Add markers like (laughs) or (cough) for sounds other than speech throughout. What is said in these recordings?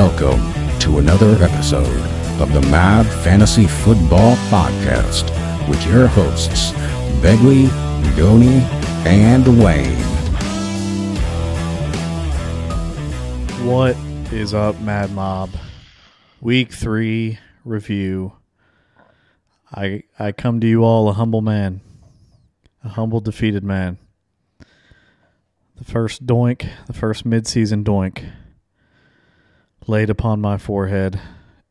Welcome to another episode of the Mad Fantasy Football Podcast with your hosts, Begley, Goni, and Wayne. What is up, Mad Mob? Week three review. I I come to you all a humble man, a humble defeated man. The first doink, the first mid-season doink, laid upon my forehead,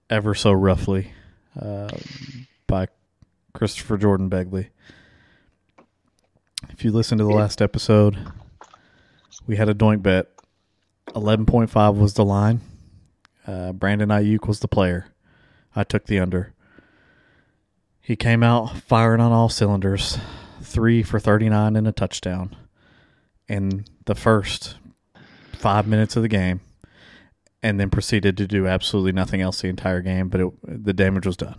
ever so roughly, uh, by Christopher Jordan Begley. If you listen to the last episode, we had a doink bet. Eleven point five was the line. Uh, Brandon Aiyuk was the player. I took the under. He came out firing on all cylinders, three for 39 and a touchdown in the first five minutes of the game, and then proceeded to do absolutely nothing else the entire game, but it, the damage was done.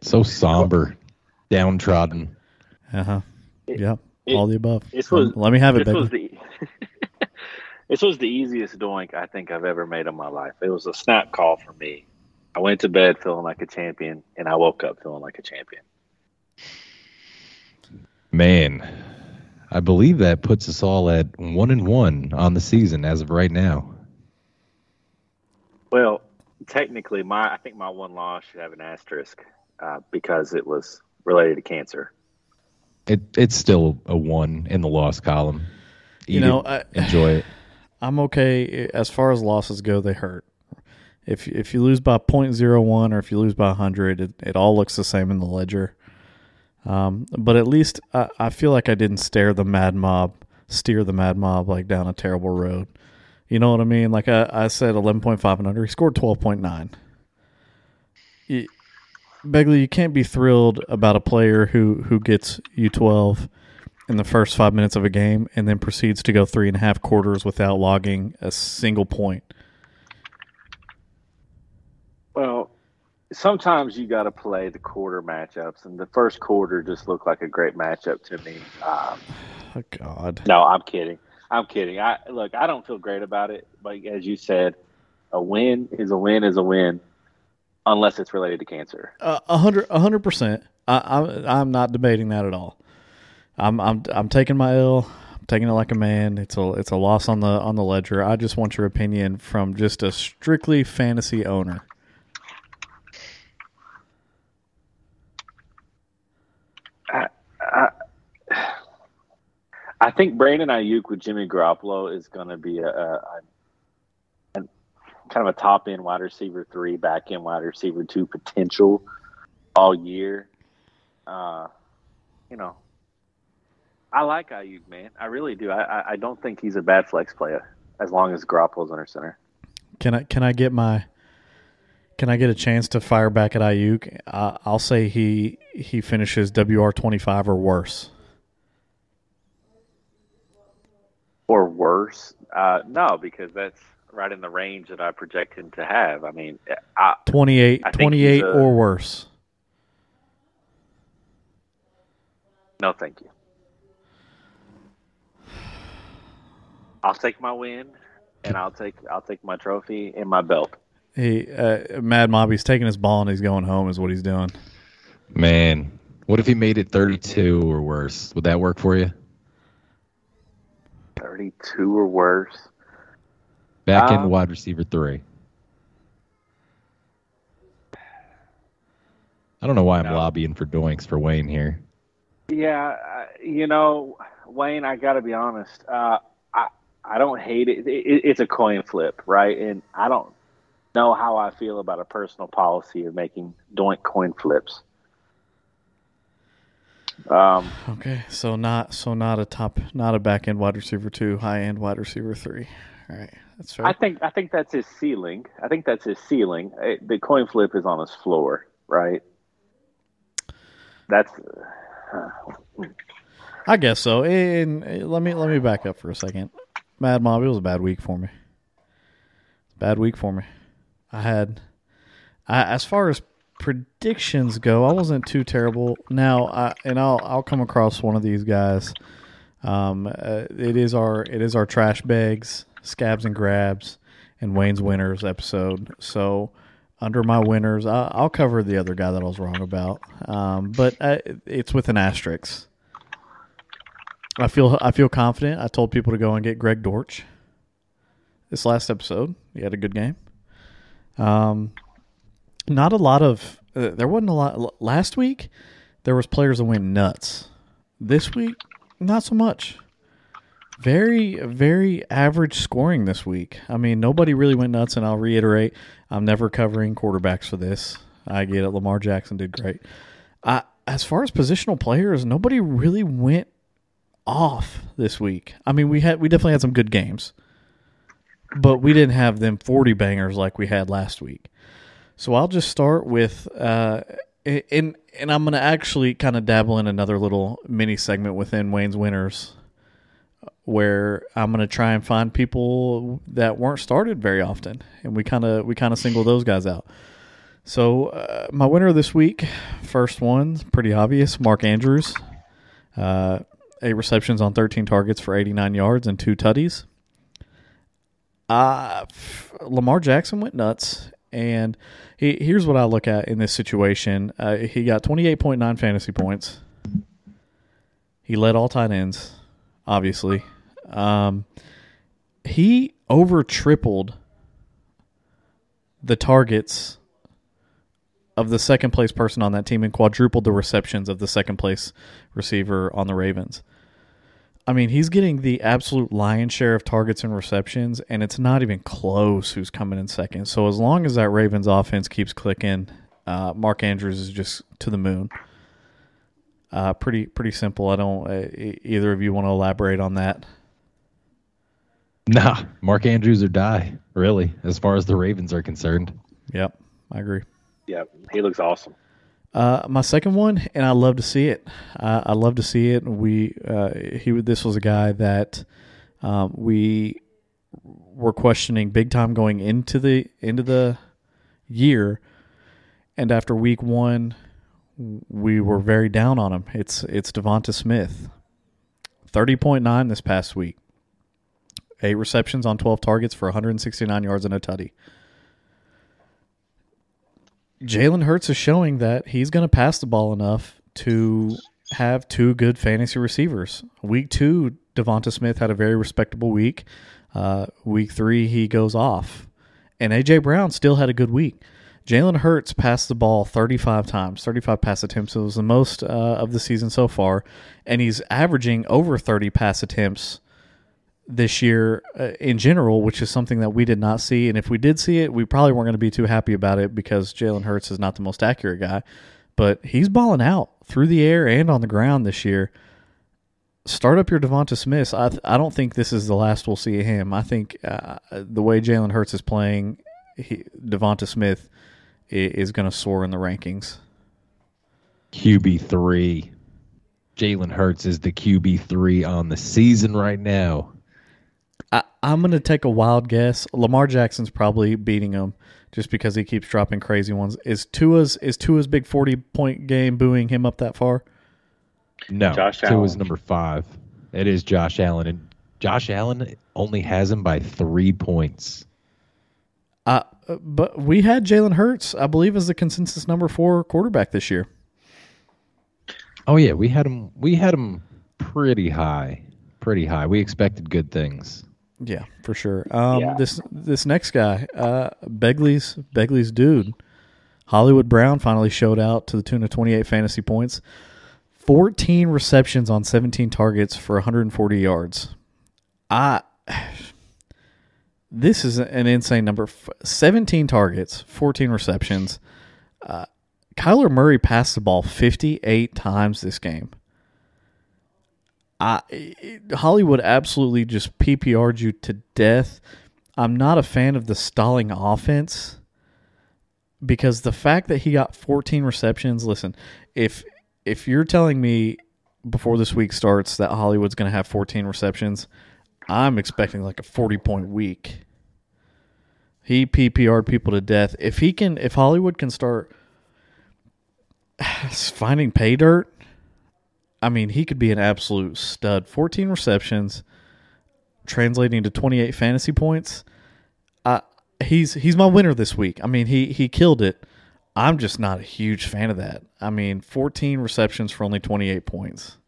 So somber, downtrodden. Uh huh. Yep. it- all the above. this was- Let me have it, this baby. was the (laughs) this was the easiest doink I think I've ever made in my life. It was a snap call for me. I went to bed feeling like a champion, and I woke up feeling like a champion. Man, I believe that puts us all at one and one on the season as of right now. Well, technically, my I think my one loss should have an asterisk uh, because it was related to cancer. It it's still a one in the loss column. Eat You know, it, I- enjoy it. (sighs) I'm okay as far as losses go. They hurt. If if you lose by 0.01 or if you lose by 100, it, it all looks the same in the ledger. Um, but at least I, I feel like I didn't stare the mad mob, steer the mad mob like down a terrible road. You know what I mean? Like I, I said, 11.5 and under. He scored 12.9. You- Begley, you can't be thrilled about a player who who gets you 12 in the first five minutes of a game and then proceeds to go three and a half quarters without logging a single point. Well, sometimes you got to play the quarter matchups, and the first quarter just looked like a great matchup to me. Um, Oh, God. No, I'm kidding. I'm kidding. I look. I don't feel great about it, but as you said, a win is a win is a win, unless it's related to cancer. Uh, A hundred, a hundred percent. I, I'm, I'm not debating that at all. I'm, I'm, I'm taking my L. I'm taking it like a man. It's a, it's a loss on the, on the ledger. I just want your opinion from just a strictly fantasy owner. I think Brandon Aiyuk with Jimmy Garoppolo is going to be a, a, a kind of a top end wide receiver three, back end wide receiver two potential all year. Uh, you know, I like Aiyuk, man. I really do. I, I, I don't think he's a bad flex player as long as Garoppolo's under center. Can I, can I get my, can I get a chance to fire back at Aiyuk? I, I'll say he, he finishes WR 25 or worse. Or worse. Uh, no, because that's right in the range that I project him to have. I mean, I, 28, I 28 a- or worse. no, thank you. I'll take my win, and I'll take I'll take my trophy and my belt. He uh, Mad Mob, he's taking his ball and he's going home. Is what he's doing. Man, what if he made it 32 or worse? Would that work for you? Thirty-two or worse. Back in Um, wide receiver three. I don't know why I'm No. lobbying for doinks for Wayne here. Yeah, you know, Wayne, I got to be honest. Uh, I I don't hate it. It, it. It's a coin flip, right? And I don't know how I feel about a personal policy of making doink coin flips. Um, Okay, so not so not a top, not a back end wide receiver two, high end wide receiver three. All right, that's fair. I think I think that's his ceiling. I think that's his ceiling. It, the coin flip is on his floor, right? That's I guess so. And uh, let me let me back up for a second. Mad Mob, it was a bad week for me. Bad week for me. I had, I, as far as predictions go, I wasn't too terrible. Now, I, and I'll I'll come across one of these guys. Um, uh, it is our it is our trash bags scabs and grabs and Wayne's winners episode. So under my winners, I, I'll cover the other guy that I was wrong about, um, but I, it's with an asterisk. I feel I feel confident. I told people to go and get Greg Dortch. This last episode, he had a good game. Um, not a lot of uh, there wasn't a lot last week. There was players that went nuts. This week, not so much. Very, very average scoring this week. I mean, nobody really went nuts, and I'll reiterate, I'm never covering quarterbacks for this. I get it. Lamar Jackson did great. I, as far as positional players, nobody really went off this week. I mean, we had we definitely had some good games, but we didn't have them 40 bangers like we had last week. So I'll just start with, uh, and and I'm going to actually kind of dabble in another little mini segment within Wayne's Winners, where I'm going to try and find people that weren't started very often, and we kind of we kind of single those guys out. So uh, my winner this week, first one, pretty obvious, Mark Andrews. Uh, eight receptions on 13 targets for 89 yards and two tutties. Uh, Lamar Jackson went nuts, and he, here's what I look at in this situation. Uh, he got 28.9 fantasy points. He led all tight ends, obviously. Um, he over tripled the targets of the second place person on that team and quadrupled the receptions of the second place receiver on the Ravens. I mean, he's getting the absolute lion's share of targets and receptions, and it's not even close who's coming in second. So as long as that Ravens offense keeps clicking, uh, Mark Andrews is just to the moon. Uh, pretty pretty simple. I don't. Uh, either of you want to elaborate on that? (laughs) Nah, Mark Andrews or die. Really, as far as the Ravens are concerned. Yep, I agree. Yep, he looks awesome. Uh, my second one, and I love to see it. Uh, I love to see it. We uh, he this was a guy that um, we were questioning big time going into the into the year, and after week one, we were very down on him. It's it's Devonta Smith, thirty point nine this past week, eight receptions on twelve targets for one hundred and sixty nine yards and a tutty. Jalen Hurts is showing that he's going to pass the ball enough to have two good fantasy receivers. Week two, Devonta Smith had a very respectable week. Uh, week three, he goes off. And A.J. Brown still had a good week. Jalen Hurts passed the ball 35 times, 35 pass attempts. It was the most uh, of the season so far. And he's averaging over 30 pass attempts this year uh, in general, which is something that we did not see. And if we did see it, we probably weren't going to be too happy about it because Jalen Hurts is not the most accurate guy. But he's balling out through the air and on the ground this year. Start up your Devonta Smith. I I don't think this is the last we'll see of him. I think uh, the way Jalen Hurts is playing, he, Devonta Smith is, is going to soar in the rankings. QB three. Jalen Hurts is the QB three on the season right now. I, am going to take a wild guess. Lamar Jackson's probably beating him just because he keeps dropping crazy ones. Is Tua's is Tua's big 40 point game booing him up that far? No, Josh Tua's number five. It is Josh Allen, and Josh Allen only has him by three points. Uh, but we had Jalen Hurts, I believe, as the consensus number four quarterback this year. Oh yeah, we had him. We had him pretty high, pretty high. We expected good things. Yeah, for sure. Um, yeah. This this next guy, uh, Begley's Begley's dude, Hollywood Brown finally showed out to the tune of 28 fantasy points, 14 receptions on 17 targets for 140 yards. I (sighs) this is an insane number. 17 targets, 14 receptions. Uh, Kyler Murray passed the ball 58 times this game. I, Hollywood absolutely just PPR'd you to death. I'm not a fan of the stalling offense because the fact that he got 14 receptions. Listen, if if you're telling me before this week starts that Hollywood's going to have 14 receptions, I'm expecting like a 40 point week. He PPR'd people to death. If he can, if Hollywood can start (sighs) finding pay dirt I mean, he could be an absolute stud. 14 receptions, translating to 28 fantasy points. Uh, he's he's my winner this week. I mean, he he killed it. I'm just not a huge fan of that. I mean, 14 receptions for only 28 points.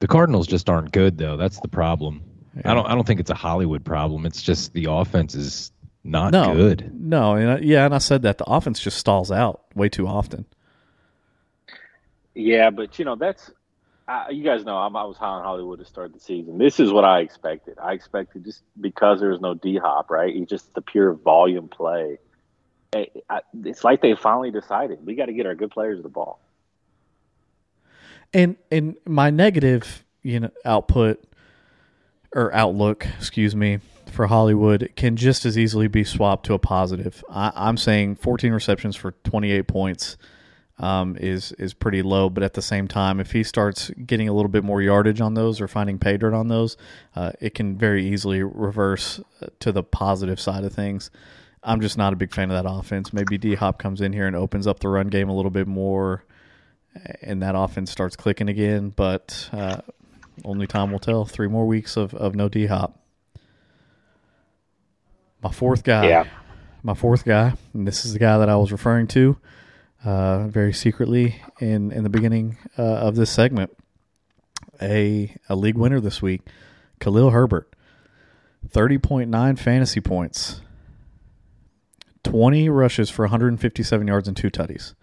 The Cardinals just aren't good though. That's the problem. Yeah. I don't I don't think it's a Hollywood problem. It's just the offense is not no, good. No, and I, yeah, and I said that the offense just stalls out way too often. Yeah, but you know that's I, you guys know I'm, i was high on Hollywood to start the season. This is what I expected. I expected just because there was no D Hop, right? He's just the pure volume play. It's like they finally decided we got to get our good players the ball. And and my negative, you know, output or outlook, excuse me, for Hollywood can just as easily be swapped to a positive. I, am saying 14 receptions for 28 points um, is is pretty low, but at the same time, if he starts getting a little bit more yardage on those or finding pay dirt on those, uh, it can very easily reverse uh, to the positive side of things. I'm just not a big fan of that offense. Maybe D Hop comes in here and opens up the run game a little bit more, and that offense starts clicking again. But uh, only time will tell. Three more weeks of, of no D Hop. My fourth guy. Yeah. My fourth guy, and this is the guy that I was referring to uh, very secretly in, in the beginning uh, of this segment. A, a league winner this week, Khalil Herbert. 30.9 fantasy points, 20 rushes for 157 yards and two tutties.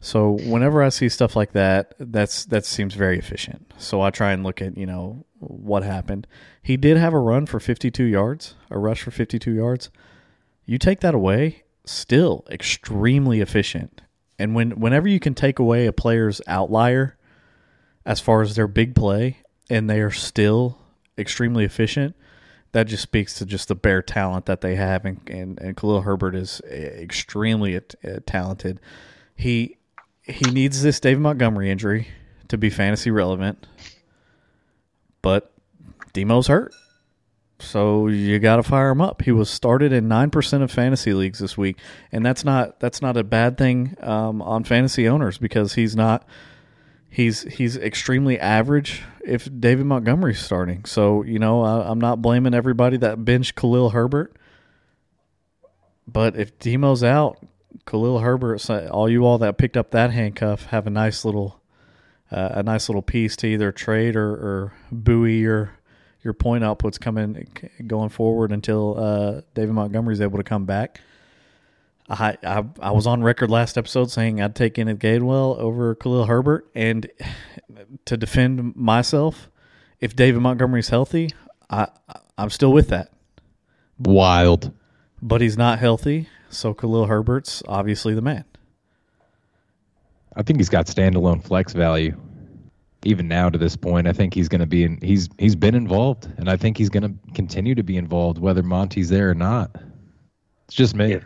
So whenever I see stuff like that, that's that seems very efficient. So I try and look at you know what happened. He did have a run for 52 yards, a rush for 52 yards. You take that away, still extremely efficient. And when whenever you can take away a player's outlier as far as their big play and they are still extremely efficient, that just speaks to just the bare talent that they have and and, and Khalil Herbert is eh, extremely eh, talented. He he needs this David Montgomery injury to be fantasy relevant, but Demo's hurt. So you got to fire him up. He was started in nine percent of fantasy leagues this week, and that's not that's not a bad thing um, on fantasy owners because he's not he's he's extremely average if David Montgomery's starting. So you know I, am not blaming everybody that benched Khalil Herbert, but if Demo's out, Khalil Herbert, all you all that picked up that handcuff have a nice little uh, a nice little piece to either trade or, or buoy your your point outputs coming going forward until uh, David Montgomery is able to come back. I, I, I was on record last episode saying I'd take Kenneth Gainwell over Khalil Herbert, and to defend myself, if David Montgomery's healthy, I I'm still with that. Wild, but he's not healthy, so Khalil Herbert's obviously the man. I think he's got standalone flex value even now to this point, I think he's going to be in, he's he's been involved, and I think he's going to continue to be involved whether Monty's there or not. It's just me. If,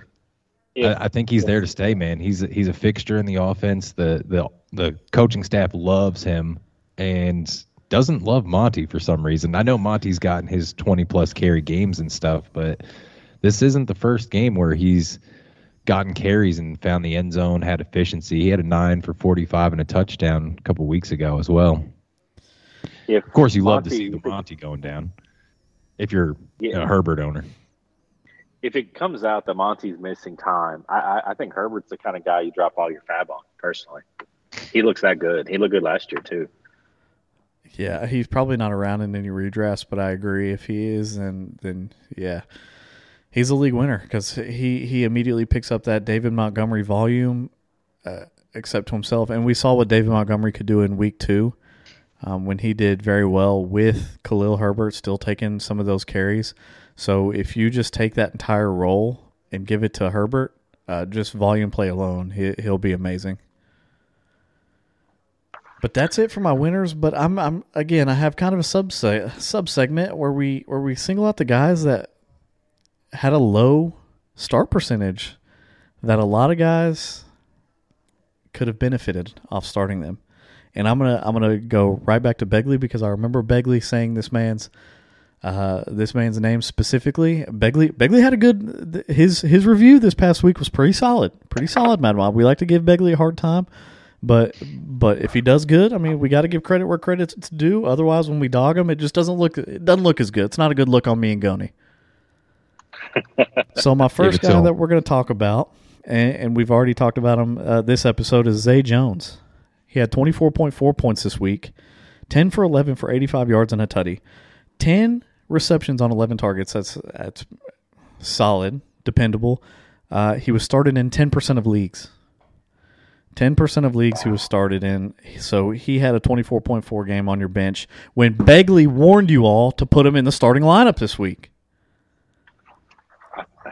if, I, I, think he's there to stay, man. He's he's a fixture in the offense. The the the coaching staff loves him and doesn't love Monty for some reason. I know Monty's gotten his twenty plus carry games and stuff, but this isn't the first game where he's gotten carries and found the end zone, had efficiency. He had a nine for 45 and a touchdown a couple weeks ago as well. If of course, you Monty, love to see the Monty going down if you're yeah. a Herbert owner. If it comes out that Monty's missing time, I, I, I think Herbert's the kind of guy you drop all your FAAB on, personally. He looks that good. He looked good last year, too. Yeah, he's probably not around in any redrafts, but I agree. If he is, then then yeah, he's a league winner because he he immediately picks up that David Montgomery volume, uh, except to himself, and we saw what David Montgomery could do in week two. Um, when he did very well with Khalil Herbert still taking some of those carries. So if you just take that entire role and give it to Herbert, uh, just volume play alone, he, he'll be amazing. But that's it for my winners. But I'm, I'm again, I have kind of a sub sub segment where we where we single out the guys that had a low start percentage that a lot of guys could have benefited off starting them. And I'm gonna I'm gonna go right back to Begley because I remember Begley saying this man's uh, this man's name specifically. Begley Begley had a good his his review this past week was pretty solid, pretty solid, Mad Mob. We like to give Begley a hard time, But but if he does good, I mean, we got to give credit where credit's due. Otherwise, when we dog him, it just doesn't look it doesn't look as good. It's not a good look on me and Goni. So my first guy that we're going to talk about, and, and we've already talked about him uh, this episode, is Zay Jones. He had 24.4 points this week, 10 for 11 for 85 yards and a tutty, 10 receptions on 11 targets. That's that's solid, dependable. Uh, he was started in 10% of leagues. 10% of leagues he was started in. So he had a 24.4 game on your bench when Begley warned you all to put him in the starting lineup this week.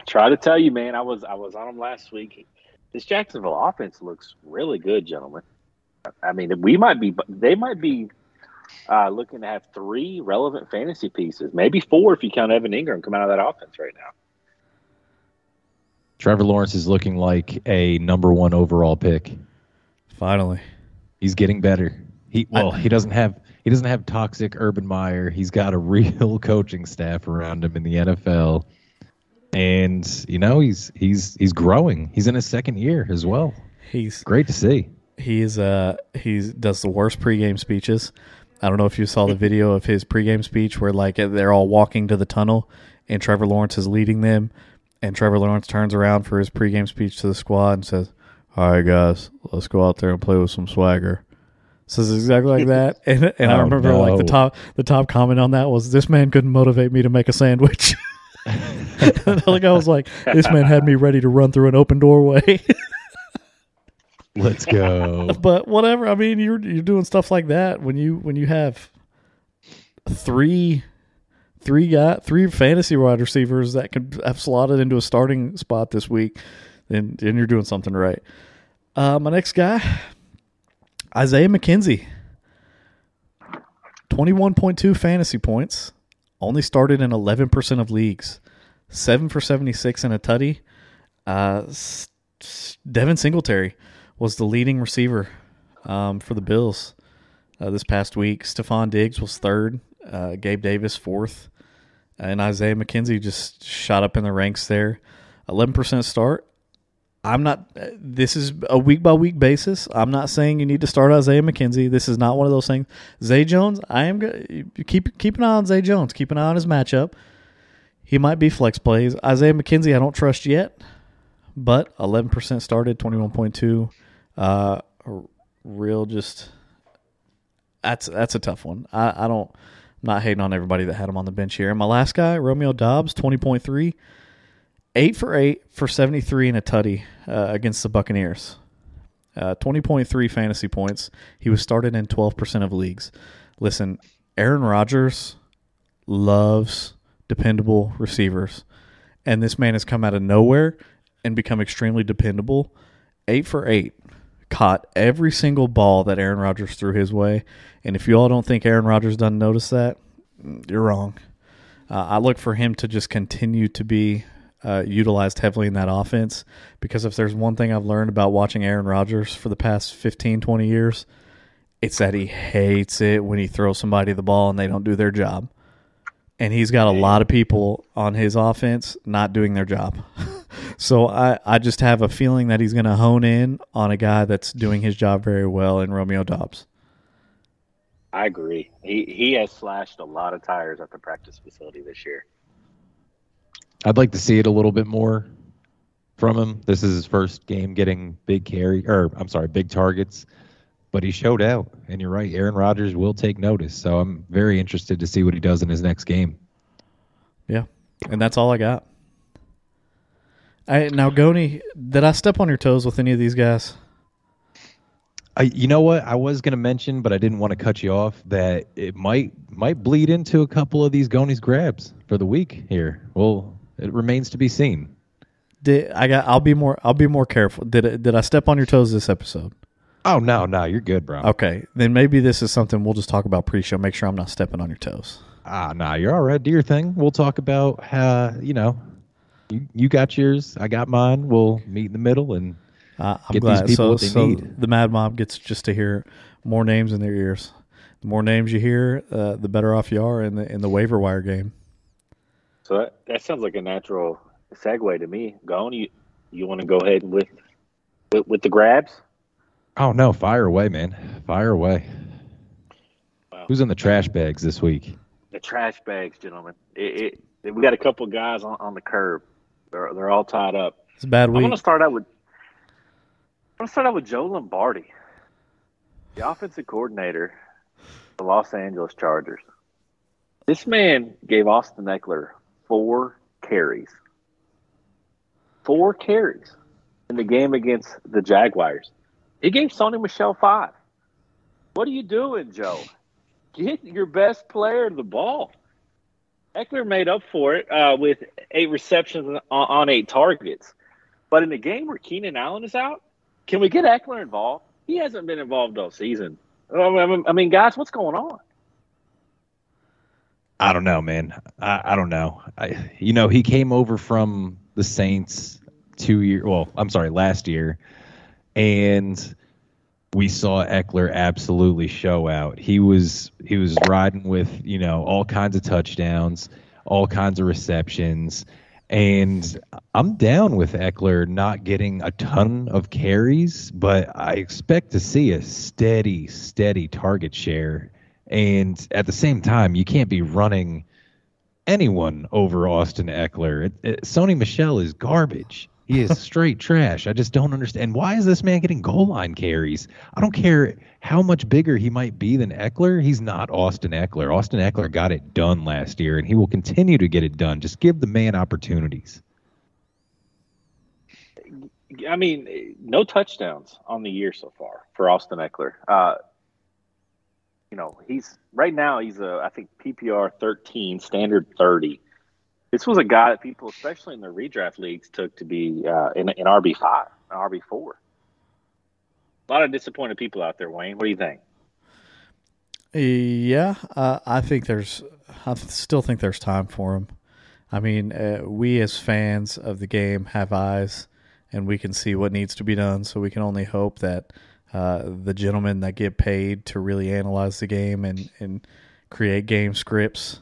I try to tell you, man. I was I was on him last week. This Jacksonville offense looks really good, gentlemen. I mean, we might be they might be uh, looking to have three relevant fantasy pieces, maybe four if you count Evan Engram come out of that offense right now. Trevor Lawrence is looking like a number one overall pick. Finally. He's getting better. He well, he doesn't have he doesn't have toxic Urban Meyer. He's got a (laughs) real coaching staff around him in the NFL. And you know, he's he's he's growing. He's in his second year as well. He's Great to see. he's uh he does the worst pregame speeches. I don't know if you saw the video of his pregame speech where like they're all walking to the tunnel and Trevor Lawrence is leading them and Trevor Lawrence turns around for his pregame speech to the squad and says, "All right, guys, let's go out there and play with some swagger." Says exactly like that, (laughs) and and I Oh, remember like the top the top comment on that was, "This man couldn't motivate me to make a sandwich." (laughs) (laughs) like I was like, "This man had me ready to run through an open doorway." Let's go. (laughs) but whatever. I mean, you're you're doing stuff like that when you when you have three three guy three fantasy wide receivers that could have slotted into a starting spot this week, then then you're doing something right. Uh, my next guy, Isaiah McKenzie, twenty one point two fantasy points, only started in eleven percent of leagues, seven for seventy six and a tutty. Uh, Devin Singletary was the leading receiver um, for the Bills uh, this past week. Stefon Diggs was third, uh, Gabe Davis fourth, and Isaiah McKenzie just shot up in the ranks there. Eleven percent start. I'm not. uh, This is a week by week basis. I'm not saying you need to start Isaiah McKenzie. This is not one of those things. Zay Jones. I am keep keep an eye on Zay Jones. Keep an eye on his matchup. He might be flex plays. Isaiah McKenzie. I don't trust yet, but 11% started, 21.2. Uh, real just that's that's a tough one. I, I don't I'm not hating on everybody that had him on the bench here. And my last guy, Romeo Doubs, 20.3, 8 for 8 for 73 and a tutty uh, against the Buccaneers. Uh, 20.3 fantasy points. He was started in 12% of leagues. Listen, Aaron Rodgers loves dependable receivers. And this man has come out of nowhere and become extremely dependable. Eight for eight. Caught every single ball that Aaron Rodgers threw his way. And if you all don't think Aaron Rodgers doesn't notice that, you're wrong. Uh, I look for him to just continue to be uh, utilized heavily in that offense because if there's one thing I've learned about watching Aaron Rodgers for the past 15, 20 years, it's that he hates it when he throws somebody the ball and they don't do their job. And he's got a lot of people on his offense not doing their job. (laughs) so I, I just have a feeling that he's going to hone in on a guy that's doing his job very well in Romeo Doubs. I agree. He he has slashed a lot of tires at the practice facility this year. I'd like to see it a little bit more from him. This is his first game getting big carry, or I'm sorry, big targets. But he showed out, and you're right. Aaron Rodgers will take notice, so I'm very interested to see what he does in his next game. Yeah, and that's all I got. I, now, Goni, did I step on your toes with any of these guys? I, you know what? I was going to mention, but I didn't want to cut you off. That it might might bleed into a couple of these Goni's grabs for the week here. Well, it remains to be seen. Did I got? I'll be more. I'll be more careful. Did it, Did I step on your toes this episode? Oh no, no, you're good, bro. Okay, then maybe this is something we'll just talk about pre-show. Make sure I'm not stepping on your toes. Ah, nah, you're all right. Do your thing. We'll talk about how you know. You, you got yours. I got mine. We'll meet in the middle and Uh, I'm Get these glad. people so, what they so need. the Mad Mob gets just to hear more names in their ears. The more names you hear, uh, the better off you are in the in the waiver wire game. So that, that sounds like a natural segue to me. Gone. You you want to go ahead with with, with the grabs? Oh no, fire away, man. Fire away. Wow. Who's in the trash bags this week? The trash bags, gentlemen. It, it, we got a couple guys on, on the curb. They're they're all tied up. It's a bad week. I'm going to start out with. I'm going to start out with Joe Lombardi, the offensive coordinator, of the Los Angeles Chargers. This man gave Austin Ekeler four carries. Four carries in the game against the Jaguars. He gave Sony Michel five. What are you doing, Joe? Get your best player the ball. Ekeler made up for it uh, with eight receptions on, eight targets. But in the game where Keenan Allen is out, can we get Ekeler involved? He hasn't been involved all season. I mean, I mean guys, what's going on? I don't know, man. I, I don't know. I, you know, he came over from the Saints two year. Well, I'm sorry, last year, and we saw Ekeler absolutely show out. He was he was riding with you know all kinds of touchdowns, all kinds of receptions, and I'm down with Ekeler not getting a ton of carries, but I expect to see a steady, steady target share. And at the same time, you can't be running anyone over Austin Ekeler. It, it, Sony Michel is garbage. He is straight trash. I just don't understand. Why is this man getting goal line carries? I don't care how much bigger he might be than Ekeler. He's not Austin Ekeler. Austin Ekeler got it done last year, and he will continue to get it done. Just give the man opportunities. I mean, no touchdowns on the year so far for Austin Ekeler. Uh, you know, he's right now he's a I think PPR 13, standard 30. This was a guy that people, especially in the redraft leagues, took to be uh, in, in RB five, RB four. A lot of disappointed people out there. Wayne, what do you think? Yeah, uh, I think there's. I still think there's time for him. I mean, uh, we as fans of the game have eyes, and we can see what needs to be done. So we can only hope that uh, the gentlemen that get paid to really analyze the game and and create game scripts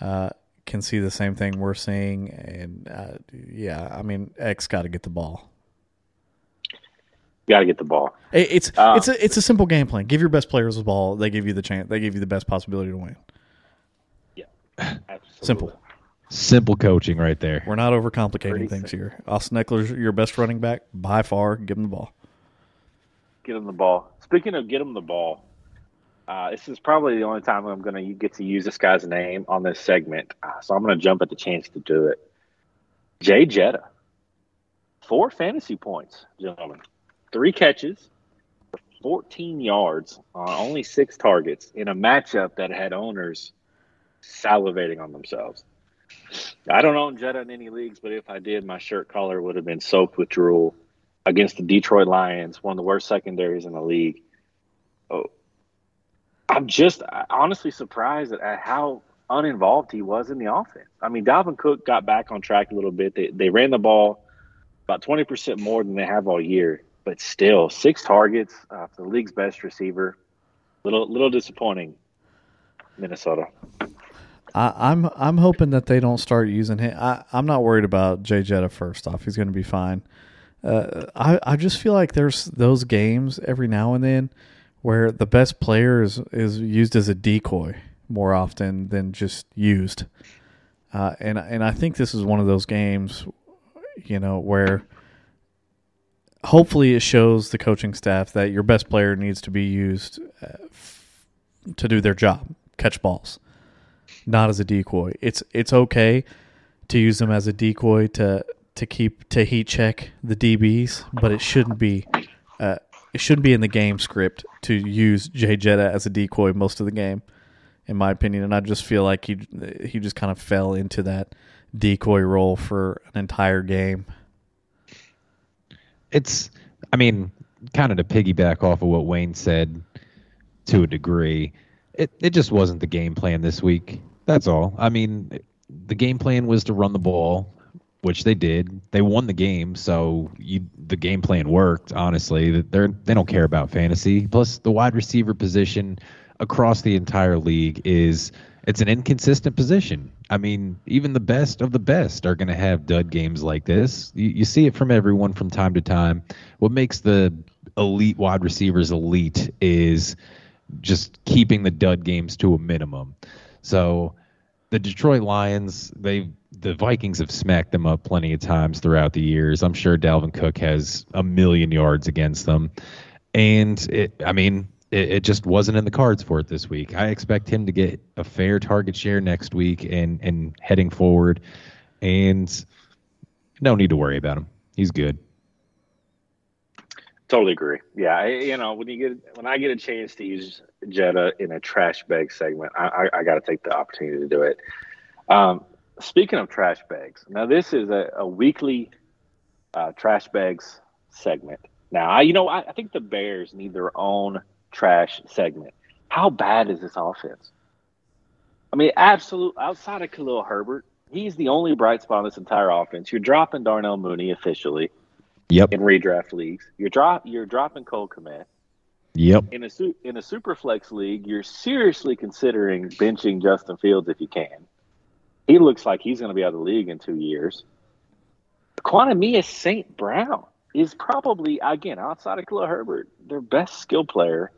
uh, can see the same thing we're seeing. And uh, yeah, I mean, X got to get the ball. Got to get the ball. It- It's Uh, it's a it's a simple game plan. Give your best players the ball. They give you the chance. They give you the best possibility to win. Yeah, Absolutely. (sighs) Simple. Simple coaching right there. We're not overcomplicating Pretty things simple. here. Austin Ekeler's your best running back by far. Give him the ball. Get him the ball. Speaking of get him the ball, uh, this is probably the only time I'm going to get to use this guy's name on this segment. Uh, so I'm going to jump at the chance to do it. Jay Jetta, four fantasy points, gentlemen, three catches, 14 yards on only six targets in a matchup that had owners salivating on themselves. I don't own Jetta in any leagues, but if I did, my shirt collar would have been soaked with drool against the Detroit Lions, one of the worst secondaries in the league. Oh, I'm just honestly surprised at, how uninvolved he was in the offense. I mean, Dalvin Cook got back on track a little bit. They, they ran the ball about 20% more than they have all year, but still, six targets uh, for the league's best receiver. Little little disappointing, Minnesota. I, I'm I'm hoping that they don't start using him. I, I'm not worried about Jay Jetta. First off, he's going to be fine. Uh, I I just feel like there's those games every now and then where the best player is, is used as a decoy more often than just used. Uh, and and I think this is one of those games, you know, where hopefully it shows the coaching staff that your best player needs to be used uh, to do their job, catch balls, not as a decoy. It's it's okay to use them as a decoy to to keep to heat check the DBs, but it shouldn't be uh, it shouldn't be in the game script to use Jay Jetta as a decoy most of the game, in my opinion. And I just feel like he he just kind of fell into that decoy role for an entire game. it's i mean kind of to piggyback off of what wayne said to a degree it, it just wasn't the game plan this week that's all i mean the game plan was to run the ball which they did they won the game so you the game plan worked honestly they're they don't care about fantasy plus the wide receiver position across the entire league is it's an inconsistent position. I mean, even the best of the best are going to have dud games like this. You, you see it from everyone from time to time. What makes the elite wide receivers elite is just keeping the dud games to a minimum. So the Detroit Lions, they the Vikings have smacked them up plenty of times throughout the years. I'm sure Dalvin Cook has a million yards against them. And it I mean, it, it just wasn't in the cards for it this week. I expect him to get a fair target share next week and and heading forward. And no need to worry about him. He's good. Totally agree. Yeah, I, you know when you get when I get a chance to use Jetta in a trash bag segment, I, I, I got to take the opportunity to do it. Um, speaking of trash bags, now this is a, a weekly uh, trash bags segment. Now, I, you know, I, I think the Bears need their own trash segment. How bad is this offense? I mean, absolute outside of Khalil Herbert, he's the only bright spot in this entire offense. You're dropping Darnell Mooney officially. Yep. In redraft leagues, you're drop you're dropping Cole Kmet. Yep. In a su- in a super flex league, you're seriously considering benching Justin Fields if you can. He looks like he's going to be out of the league in two years. Equanimeous St. Brown is probably again outside of Khalil Herbert their best skill player.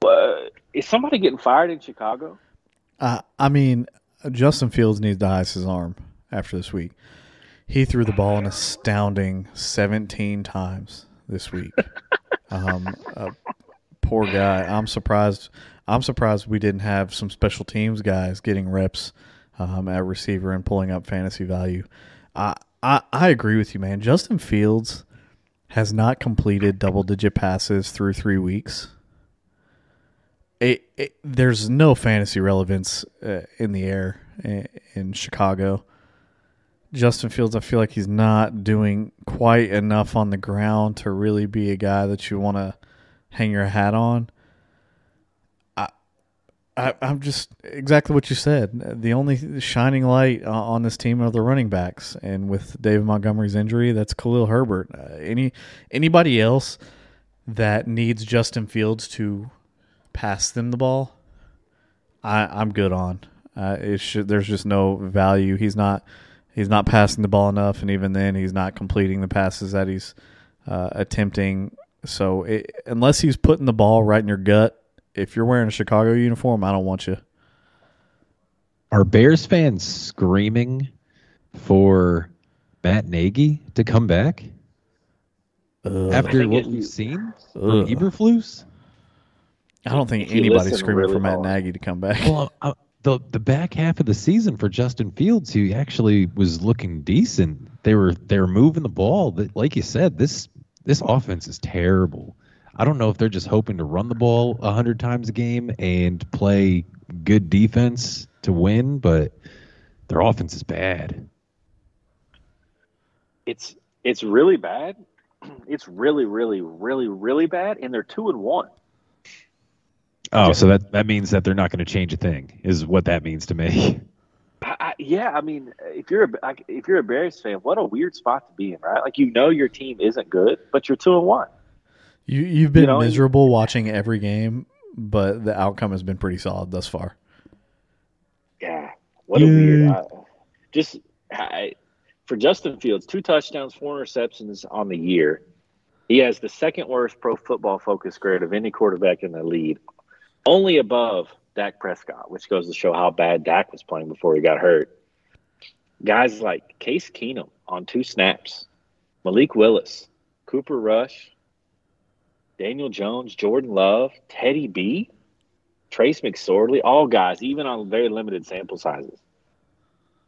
But is somebody getting fired in Chicago? Uh, I mean, Justin Fields needs to ice his arm after this week. He threw the ball an astounding 17 times this week. (laughs) um, uh, poor guy. I'm surprised. I'm surprised we didn't have some special teams guys getting reps um, at receiver and pulling up fantasy value. I, I I agree with you, man. Justin Fields has not completed double digit passes through three weeks. It, it, there's no fantasy relevance uh, in the air in, in Chicago. Justin Fields, I feel like he's not doing quite enough on the ground to really be a guy that you want to hang your hat on. I, I, I'm just exactly what you said. The only shining light on this team are the running backs, and with David Montgomery's injury, that's Khalil Herbert. Uh, any anybody else that needs Justin Fields to pass them the ball, I, I'm good on. Uh, it should, there's just no value. He's not he's not passing the ball enough, and even then, he's not completing the passes that he's uh, attempting. So, it, unless he's putting the ball right in your gut, if you're wearing a Chicago uniform, I don't want you. Are Bears fans screaming for Matt Nagy to come back Ugh. after what we've seen Ugh. from Eberflus? I don't think anybody's listen screaming for Matt hard. Nagy to come back. Well, uh, the the back half of the season for Justin Fields, he actually was looking decent. They were they were moving the ball. But like you said, this this offense is terrible. I don't know if they're just hoping to run the ball hundred times a game and play good defense to win, but their offense is bad. It's it's really bad. (clears throat) It's really, really, really, really bad, and they're two and one. Oh, so that that means that they're not going to change a thing. Is what that means to me. (laughs) I, I, yeah, I mean, if you're a like, if you're a Bears fan, what a weird spot to be in, right? Like you know your team isn't good, but you're two and one. You you've been You know, miserable watching every game, but the outcome has been pretty solid thus far. Yeah, what a weird. I, just I, for Justin Fields, two touchdowns, four interceptions on the year. He has the second worst Pro Football Focus grade of any quarterback in the league, only above Dak Prescott, which goes to show how bad Dak was playing before he got hurt. Guys like Case Keenum on two snaps, Malik Willis, Cooper Rush, Daniel Jones, Jordan Love, Teddy B, Trace McSorley, all guys, even on very limited sample sizes,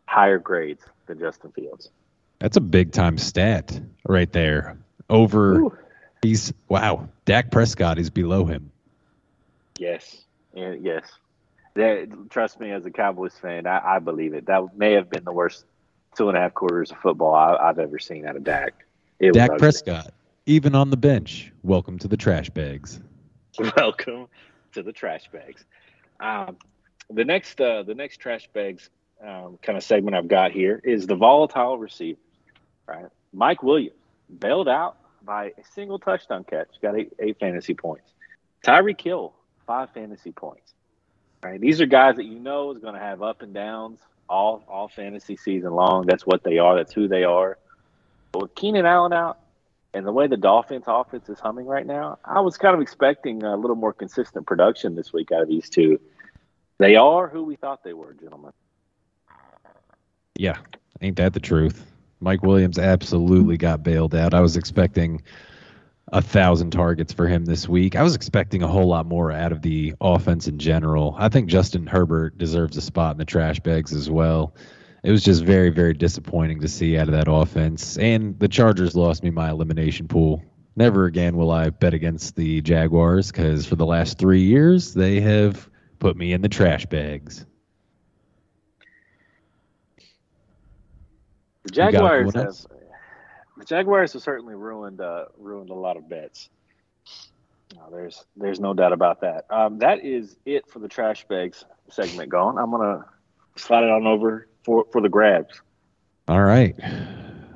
higher grades than Justin Fields. That's a big time stat right there. Over Ooh. he's wow. Dak Prescott is below him. Yes, and yes. That, trust me, as a Cowboys fan, I, I believe it. That may have been the worst two and a half quarters of football I, I've ever seen out of Dak. It Dak. Prescott, even on the bench. Welcome to the trash bags. (laughs) Welcome to the trash bags. Um, the next, uh, the next trash bags um, kind of segment I've got here is the volatile receiver. Right, Mike Williams bailed out by a single touchdown catch, got eight, eight fantasy points. Tyreek Hill, five fantasy points. Right, these are guys that you know is going to have up and downs all all fantasy season long. That's what they are. That's who they are. But with Keenan Allen out, And the way the Dolphins offense is humming right now, I was kind of expecting a little more consistent production this week out of these two. They are who we thought they were, gentlemen. Yeah, ain't that the truth? Mike Williams absolutely got bailed out. I was expecting a thousand targets for him this week. I was expecting a whole lot more out of the offense in general. I think Justin Herbert deserves a spot in the trash bags as well. It was just very, very disappointing to see out of that offense. And the Chargers lost me my elimination pool. Never again will I bet against the Jaguars because for the last three years, they have put me in the trash bags. The Jaguars have the Jaguars have certainly ruined uh, ruined a lot of bets. No, there's there's no doubt about that. Um, that is it for the trash bags segment. Goni. I'm gonna slide it on over for for the grabs. All right.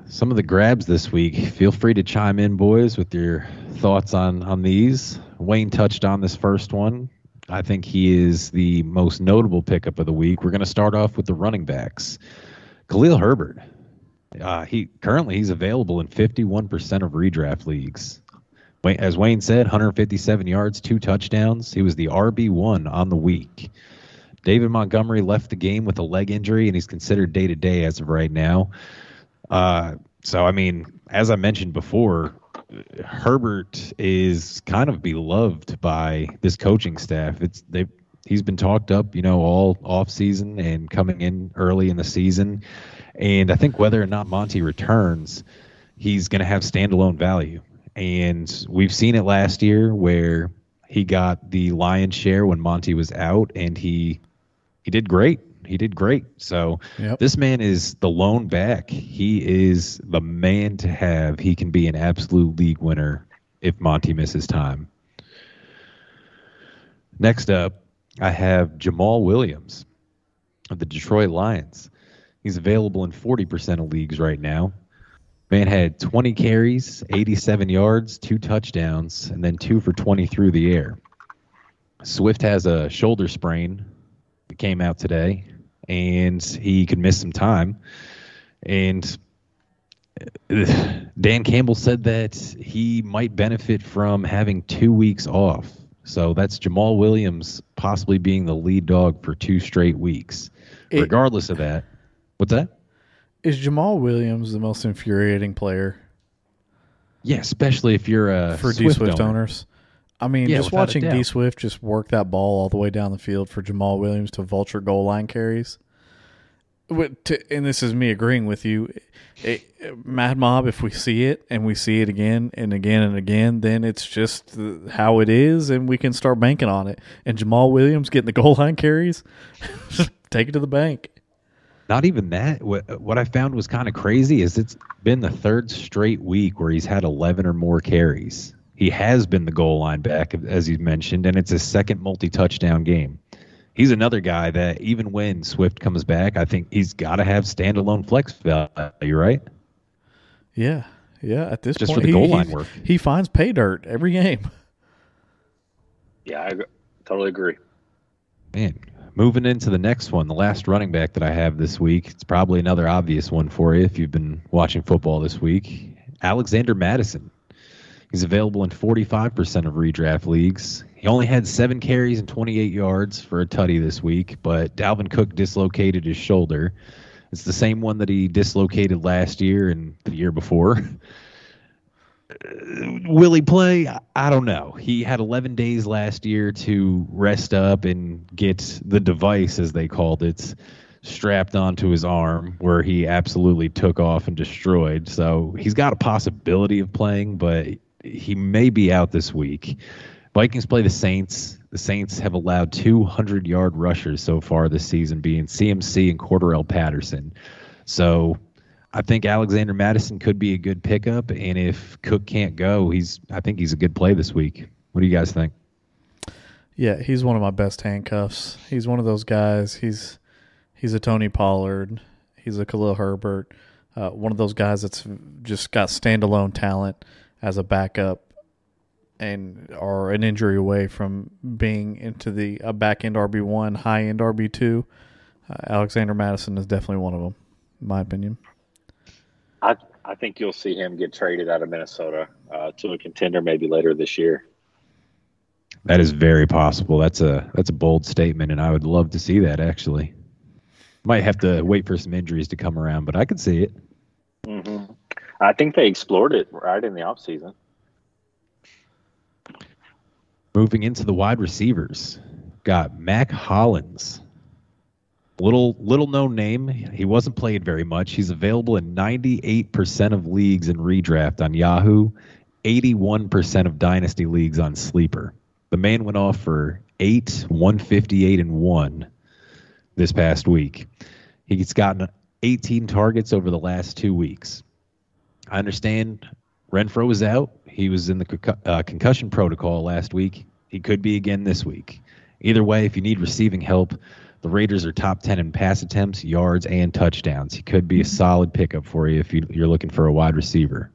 Some of the grabs this week. Feel free to chime in, boys, with your thoughts on on these. Wayne touched on this first one. I think he is the most notable pickup of the week. We're going to start off with the running backs. Khalil Herbert uh, he currently he's available in 51% of redraft leagues. As Wayne said, 157 yards, two touchdowns. He was the RB one on the week. David Montgomery left the game with a leg injury, and he's considered day to day as of right now. Uh, so, I mean, as I mentioned before, Herbert is kind of beloved by this coaching staff. It's they he's been talked up, you know, all off season and coming in early in the season. And I think whether or not Monty returns, he's going to have standalone value. And we've seen it last year where he got the lion's share when Monty was out, and he he did great. He did great. So yep. this man is the lone back. He is the man to have. He can be an absolute league winner if Monty misses time. Next up, I have Jamaal Williams of the Detroit Lions. He's available in 40% of leagues right now. Man had 20 carries, 87 yards, two touchdowns, and then two for 20 through the air. Swift has a shoulder sprain that came out today, and he could miss some time. And uh, Dan Campbell said that he might benefit from having two weeks off. So that's Jamaal Williams possibly being the lead dog for two straight weeks. It, Regardless of that, What's that? Is Jamaal Williams the most infuriating player? Yeah, especially if you're a for D Swift owner. owners. I mean, yeah, just watching D Swift just work that ball all the way down the field for Jamaal Williams to vulture goal line carries. And this is me agreeing with you. Mad Mob, if we see it and we see it again and again and again, then it's just how it is, and we can start banking on it. And Jamaal Williams getting the goal line carries, (laughs) take it to the bank not even that. What, what I found was kind of crazy is it's been the third straight week where he's had 11 or more carries. He has been the goal line back, as you mentioned, and it's his second multi touchdown game. He's another guy that even when Swift comes back, I think he's got to have standalone flex value, right? Yeah, yeah. At this just point, for the goal line work, he finds pay dirt every game. Yeah, I totally agree. Man, moving into the next one, the last running back that I have this week. It's probably another obvious one for you if you've been watching football this week. Alexander Mattison. He's available in 45% of redraft leagues. He only had seven carries and 28 yards for a tutty this week, but Dalvin Cook dislocated his shoulder. It's the same one that he dislocated last year and the year before. (laughs) will he play? I don't know. He had 11 days last year to rest up and get the device, as they called it, strapped onto his arm, where he absolutely took off and destroyed. So he's got a possibility of playing, but he may be out this week. Vikings play the Saints. The Saints have allowed 200 yard rushers so far this season, being CMC and Cordarrelle Patterson. So I think Alexander Mattison could be a good pickup, and if Cook can't go, he's I think he's a good play this week. What do you guys think? Yeah, he's one of my best handcuffs. He's one of those guys. He's he's a Tony Pollard. He's a Khalil Herbert. Uh, one of those guys that's just got standalone talent as a backup and are an injury away from being into the a back end RB one, high end RB two. Uh, Alexander Mattison is definitely one of them, in my opinion. I I think you'll see him get traded out of Minnesota uh, to a contender maybe later this year. That is very possible. That's a that's a bold statement, and I would love to see that. Actually, might have to wait for some injuries to come around, but I could see it. Mm-hmm. I think they explored it right in the offseason. Moving into the wide receivers, got Mack Hollins. Little little known name. He wasn't played very much. He's available in 98% of leagues in redraft on Yahoo, 81% of dynasty leagues on Sleeper. The man went off for eight, 158 and one this past week. He's gotten 18 targets over the last two weeks. I understand Renfrow was out. He was in the uh, concussion protocol last week. He could be again this week. Either way, if you need receiving help, the Raiders are top 10 in pass attempts, yards, and touchdowns. He could be a solid pickup for you if you, are looking for a wide receiver.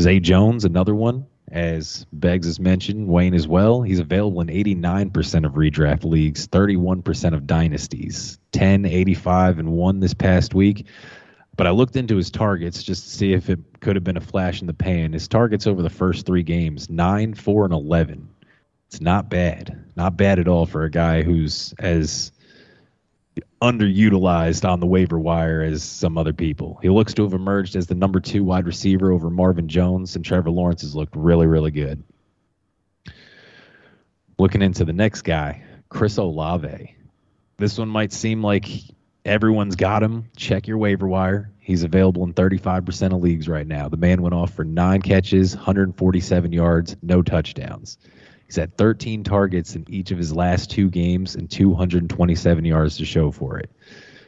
Zay Jones, another one as Beggs has mentioned, Wayne as well. He's available in 89% of redraft leagues, 31% of dynasties, 10, 85, and 1 this past week. But I looked into his targets just to see if it could have been a flash in the pan. His targets over the first three games 9, 4, and 11. It's not bad. Not bad at all for a guy who's as underutilized on the waiver wire as some other people. He looks to have emerged as the number two wide receiver over Marvin Jones, and Trevor Lawrence has looked really, really good. Looking into the next guy, Chris Olave. This one might seem like everyone's got him. Check your waiver wire. He's available in 35% of leagues right now. The man went off for nine catches, 147 yards, no touchdowns. He's had 13 targets in each of his last two games and 227 yards to show for it.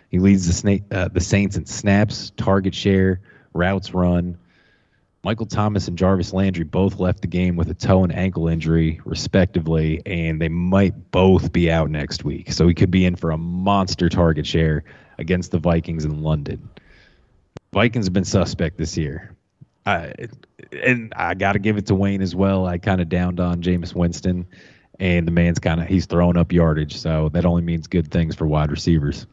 He leads the, snake, uh, the Saints in snaps, target share, routes run. Michael Thomas and Jarvis Landry both left the game with a toe and ankle injury, respectively, and they might both be out next week. So he could be in for a monster target share against the Vikings in London. Vikings have been suspect this year. Uh, I, and I got to give it to Wayne as well. I kind of downed on Jameis Winston, and the man's kind of he's throwing up yardage, so that only means good things for wide receivers.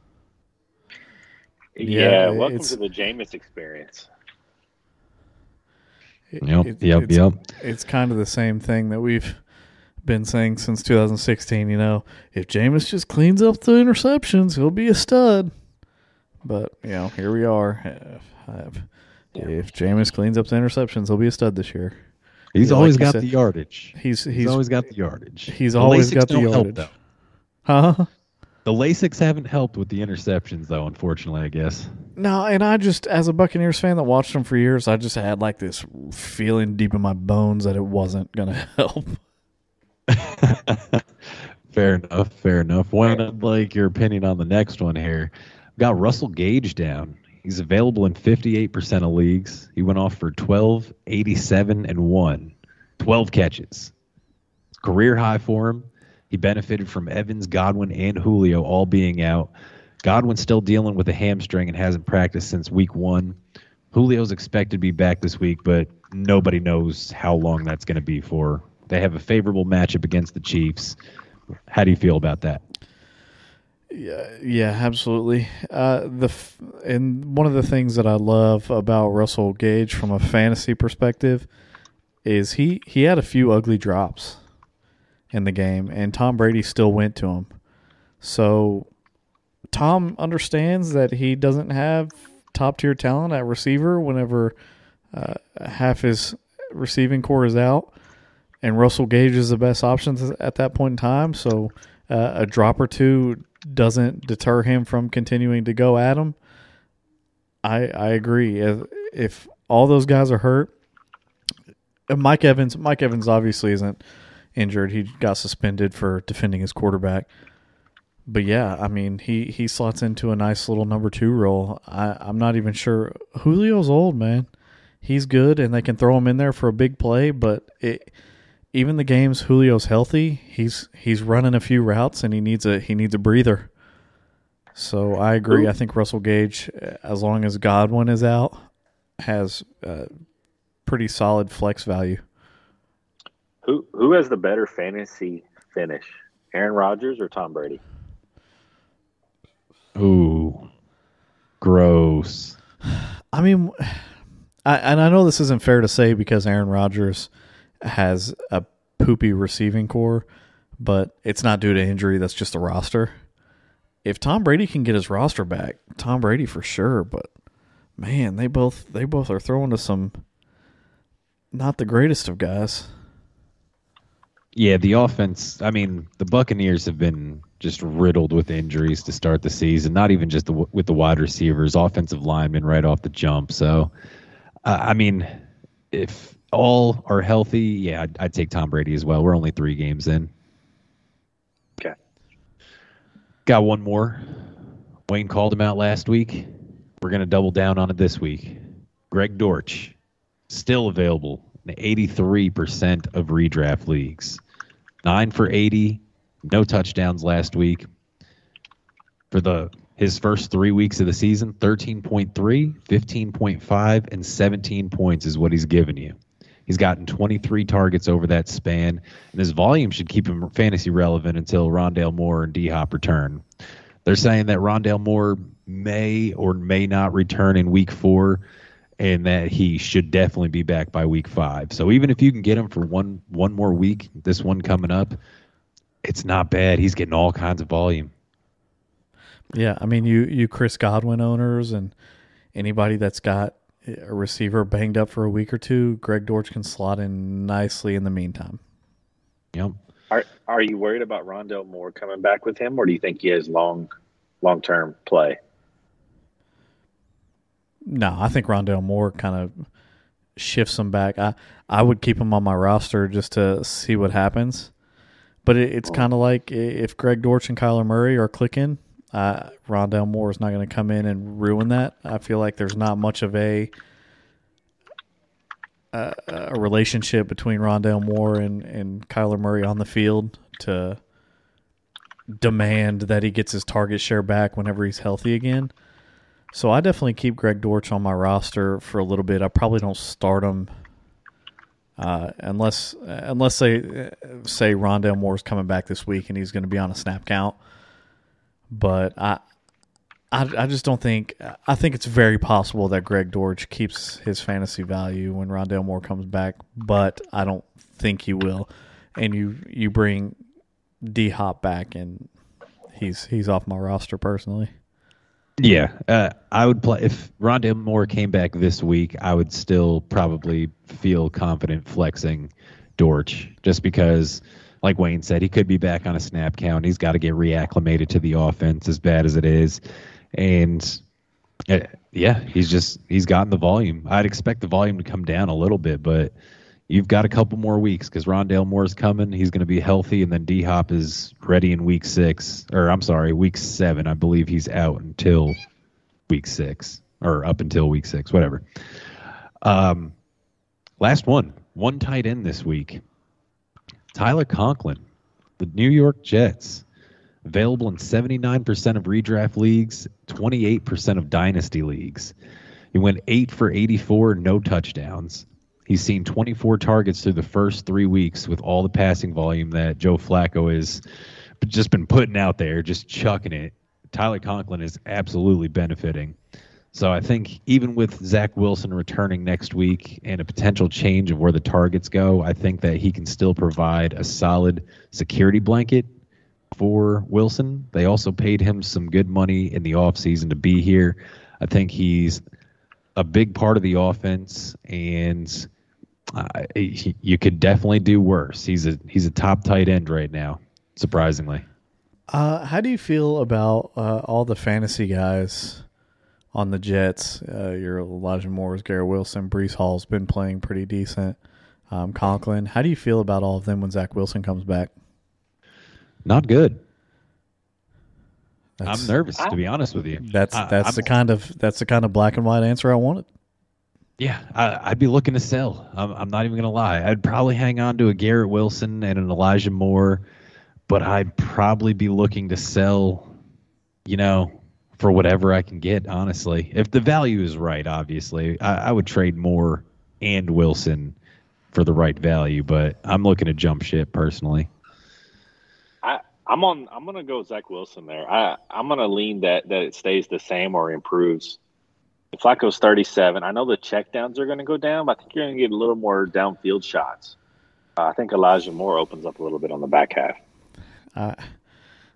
Yeah, yeah welcome to the Jameis experience. Yep, it, yep, it's, yep. It's kind of the same thing that we've been saying since 2016. You know, if Jameis just cleans up the interceptions, he'll be a stud. But you know, here we are. I've, yeah. If Jameis cleans up the interceptions, he'll be a stud this year. He's yeah, always like got said, the yardage. He's, he's, he's always got the yardage. He's the always got the yardage. Help, huh? The Lasix haven't helped with the interceptions, though. Unfortunately, I guess. No, and I just, as a Buccaneers fan that watched them for years, I just had like this feeling deep in my bones that it wasn't going (laughs) to help. (laughs) fair enough. Fair enough. Wayne I'd like your opinion on the next one here. Got Russell Gage down. He's available in 58% of leagues. He went off for 12, 87, and 1. 12 catches. Career high for him. He benefited from Evans, Godwin, and Julio all being out. Godwin's still dealing with a hamstring and hasn't practiced since week one. Julio's expected to be back this week, but nobody knows how long that's going to be for. They have a favorable matchup against the Chiefs. How do you feel about that? Yeah, yeah, absolutely. Uh, the f- and one of the things that I love about Russell Gage from a fantasy perspective is he he had a few ugly drops in the game, and Tom Brady still went to him. So Tom understands that he doesn't have top tier talent at receiver whenever uh, half his receiving corps is out, and Russell Gage is the best option at that point in time. So uh, a drop or two doesn't deter him from continuing to go at him. I I agree. If, if all those guys are hurt, uh, Mike Evans Mike Evans obviously isn't injured. He got suspended for defending his quarterback. But yeah, I mean he, he slots into a nice little number two role. I, I'm not even sure Julio's old, man. He's good and they can throw him in there for a big play, but it even the games Julio's healthy, he's he's running a few routes and he needs a he needs a breather. So I agree. I think Russell Gage, as long as Godwin is out, has uh, pretty solid flex value. Who who has the better fantasy finish, Aaron Rodgers or Tom Brady? Ooh, gross. (sighs) I mean, I, and I know this isn't fair to say because Aaron Rodgers has a poopy receiving corps, but it's not due to injury. That's just the roster. If Tom Brady can get his roster back, Tom Brady for sure. But man, they both they both are throwing to some not the greatest of guys. Yeah, the offense. I mean, the Buccaneers have been just riddled with injuries to start the season. Not even just the, with the wide receivers, offensive linemen right off the jump. So, uh, I mean, if all are healthy, yeah, I'd, I'd take Tom Brady as well. We're only three games in. Okay. Got one more. Wayne called him out last week. We're going to double down on it this week. Greg Dortch, still available in 83% of redraft leagues. Nine for 80, no touchdowns last week. For the his first three weeks of the season, 13.3, 15.5, and 17 points is what he's given you. He's gotten 23 targets over that span, and his volume should keep him fantasy relevant until Rondale Moore and D Hop return. They're saying that Rondale Moore may or may not return in week four, and that he should definitely be back by week five. So even if you can get him for one one more week, this one coming up, it's not bad. He's getting all kinds of volume. Yeah, I mean you you Chris Godwin owners and anybody that's got a receiver banged up for a week or two, Greg Dortch can slot in nicely in the meantime. Yep. Are Are you worried about Rondale Moore coming back with him, or do you think he has long long term play? No, I think Rondale Moore kind of shifts him back. I I would keep him on my roster just to see what happens. But it, it's oh. kind of like if Greg Dortch and Kyler Murray are clicking, uh, Rondale Moore is not going to come in and ruin that. I feel like there's not much of a a, a relationship between Rondale Moore and, and Kyler Murray on the field to demand that he gets his target share back whenever he's healthy again. So I definitely keep Greg Dortch on my roster for a little bit. I probably don't start him uh, unless unless they say Rondale Moore's coming back this week and he's going to be on a snap count. But I, I, I just don't think. I think it's very possible that Greg Dortch keeps his fantasy value when Rondale Moore comes back, but I don't think he will. And you you bring D Hop back, and he's he's off my roster personally. Yeah, uh, I would play if Rondale Moore came back this week. I would still probably feel confident flexing Dortch, just because, like Wayne said, he could be back on a snap count. He's got to get reacclimated to the offense, as bad as it is, and uh, yeah, he's just he's gotten the volume. I'd expect the volume to come down a little bit, but you've got a couple more weeks because Rondale Moore's coming. He's going to be healthy, and then D Hop is ready in week six, or I'm sorry, week seven. I believe he's out until week six, or up until week six, whatever. Um, last one, one tight end this week. Tyler Conklin, the New York Jets, available in 79% of redraft leagues, 28% of dynasty leagues. He went eight for 84, no touchdowns. He's seen 24 targets through the first three weeks with all the passing volume that Joe Flacco has just been putting out there, just chucking it. Tyler Conklin is absolutely benefiting. So I think even with Zach Wilson returning next week and a potential change of where the targets go, I think that he can still provide a solid security blanket for Wilson. They also paid him some good money in the offseason to be here. I think he's a big part of the offense and uh, you could definitely do worse. He's a he's a top tight end right now, surprisingly. Uh, how do you feel about uh, all the fantasy guys on the Jets? Uh, your Elijah Moore's, Garrett Wilson, Breece Hall's been playing pretty decent. Um, Conklin, how do you feel about all of them when Zach Wilson comes back? Not good. That's, I'm nervous to be honest with you. That's that's I, the kind of that's the kind of black and white answer I wanted. Yeah, I, would be looking to sell. I'm, I'm not even going to lie. I'd probably hang on to a Garrett Wilson and an Elijah Moore, but I'd probably be looking to sell, you know, for whatever I can get, honestly. If the value is right, obviously, I, I would trade Moore and Wilson for the right value, but I'm looking to jump ship personally. I, I'm on. I'm gonna go Zach Wilson there. I I'm gonna lean that that it stays the same or improves Flacco's 37. I know the checkdowns are going to go down, but I think you're going to get a little more downfield shots. Uh, I think Elijah Moore opens up a little bit on the back half. I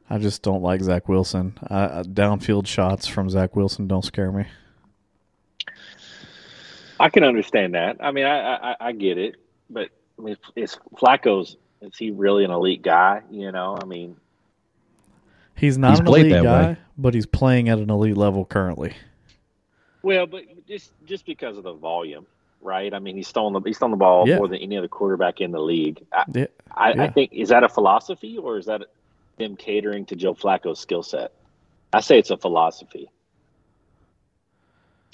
I just don't like Zach Wilson. Uh, downfield shots from Zach Wilson don't scare me. I can understand that. I mean, I I, I get it, but I mean, is Flacco's is he really an elite guy? You know, I mean, He's not He's an elite guy, way. but he's playing at an elite level currently. well, but just just because of the volume, right? I mean, he's throwing the he's throwing the ball Yeah. more than any other quarterback in the league. I, Yeah, I, I think is that a philosophy or is that them catering to Joe Flacco's skill set? I say it's a philosophy.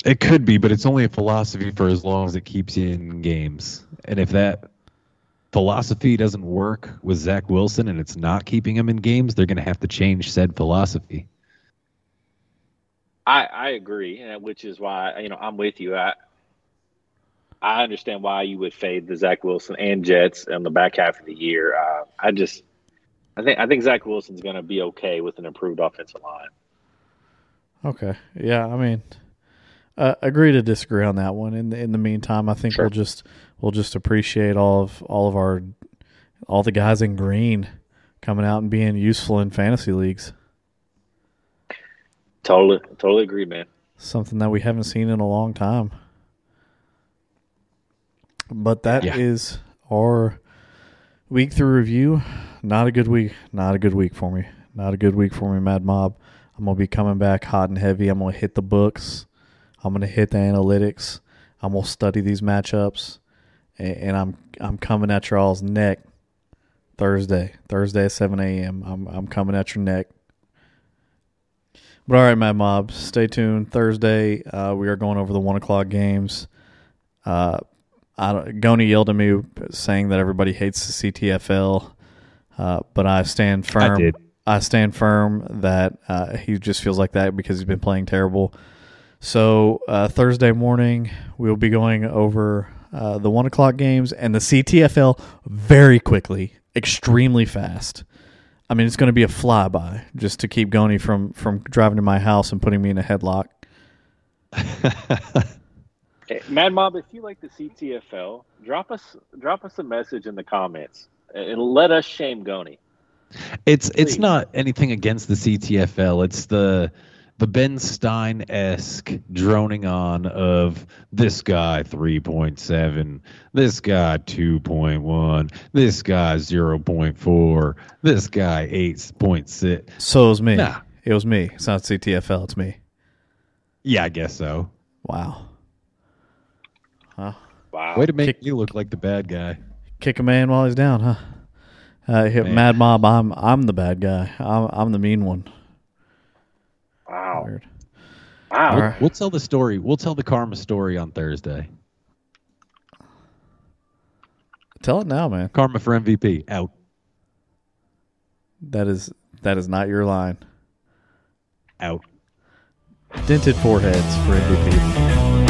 It could be, but it's only a philosophy for as long as it keeps you in games. And if that philosophy doesn't work with Zach Wilson and it's not keeping him in games, they're going to have to change said philosophy. I, I agree, which is why you know I'm with you. I I understand why you would fade the Zach Wilson and Jets in the back half of the year. Uh, I just I think I think Zach Wilson's going to be okay with an improved offensive line. Okay. Yeah, I mean, uh, agree to disagree on that one. In the in the meantime, I think Sure. we'll just we'll just appreciate all of all of our all the guys in green coming out and being useful in fantasy leagues. Totally totally agree, man. Something that we haven't seen in a long time. But that is Yeah. our week through review. Not a good week. Not a good week for me. Not a good week for me, Mad Mob. I'm gonna be coming back hot and heavy. I'm gonna hit the books. I'm gonna hit the analytics. I'm gonna study these matchups, and, and I'm I'm coming at y'all's neck Thursday. Thursday at 7 a.m. I'm I'm coming at your neck. But all right, Mad Mob, stay tuned. Thursday, uh, we are going over the one o'clock games. Uh, I don't, Goni yelled at me saying that everybody hates the CTFL, uh, but I stand firm. I. I stand firm that uh, he just feels like that because he's been playing terrible. So uh, Thursday morning, we'll be going over uh, the one o'clock games and the CTFL very quickly, extremely fast. I mean, it's going to be a flyby just to keep Goni from from driving to my house and putting me in a headlock. (laughs) Hey, Mad Mob, if you like the CTFL, drop us drop us a message in the comments and let us shame Goni. It's it's not anything against the CTFL. It's the the Ben Stein esque droning on of this guy three point seven, this guy two point one, this guy zero point four, this guy eight point six. So it was me. Nah. It was me. It's not CTFL. It's me. Yeah, I guess so. Wow. Wow. Way to make Kick- you look like the bad guy. Kick a man while he's down, huh? Uh, hit Man. Mad Mob. I'm I'm the bad guy. I'm I'm the mean one. Wow. Weird. Wow. All right. We'll tell the story. We'll tell the karma story on Thursday. Tell it now, man. Karma for MVP out. That is that is not your line. Out. Dented foreheads for MVP.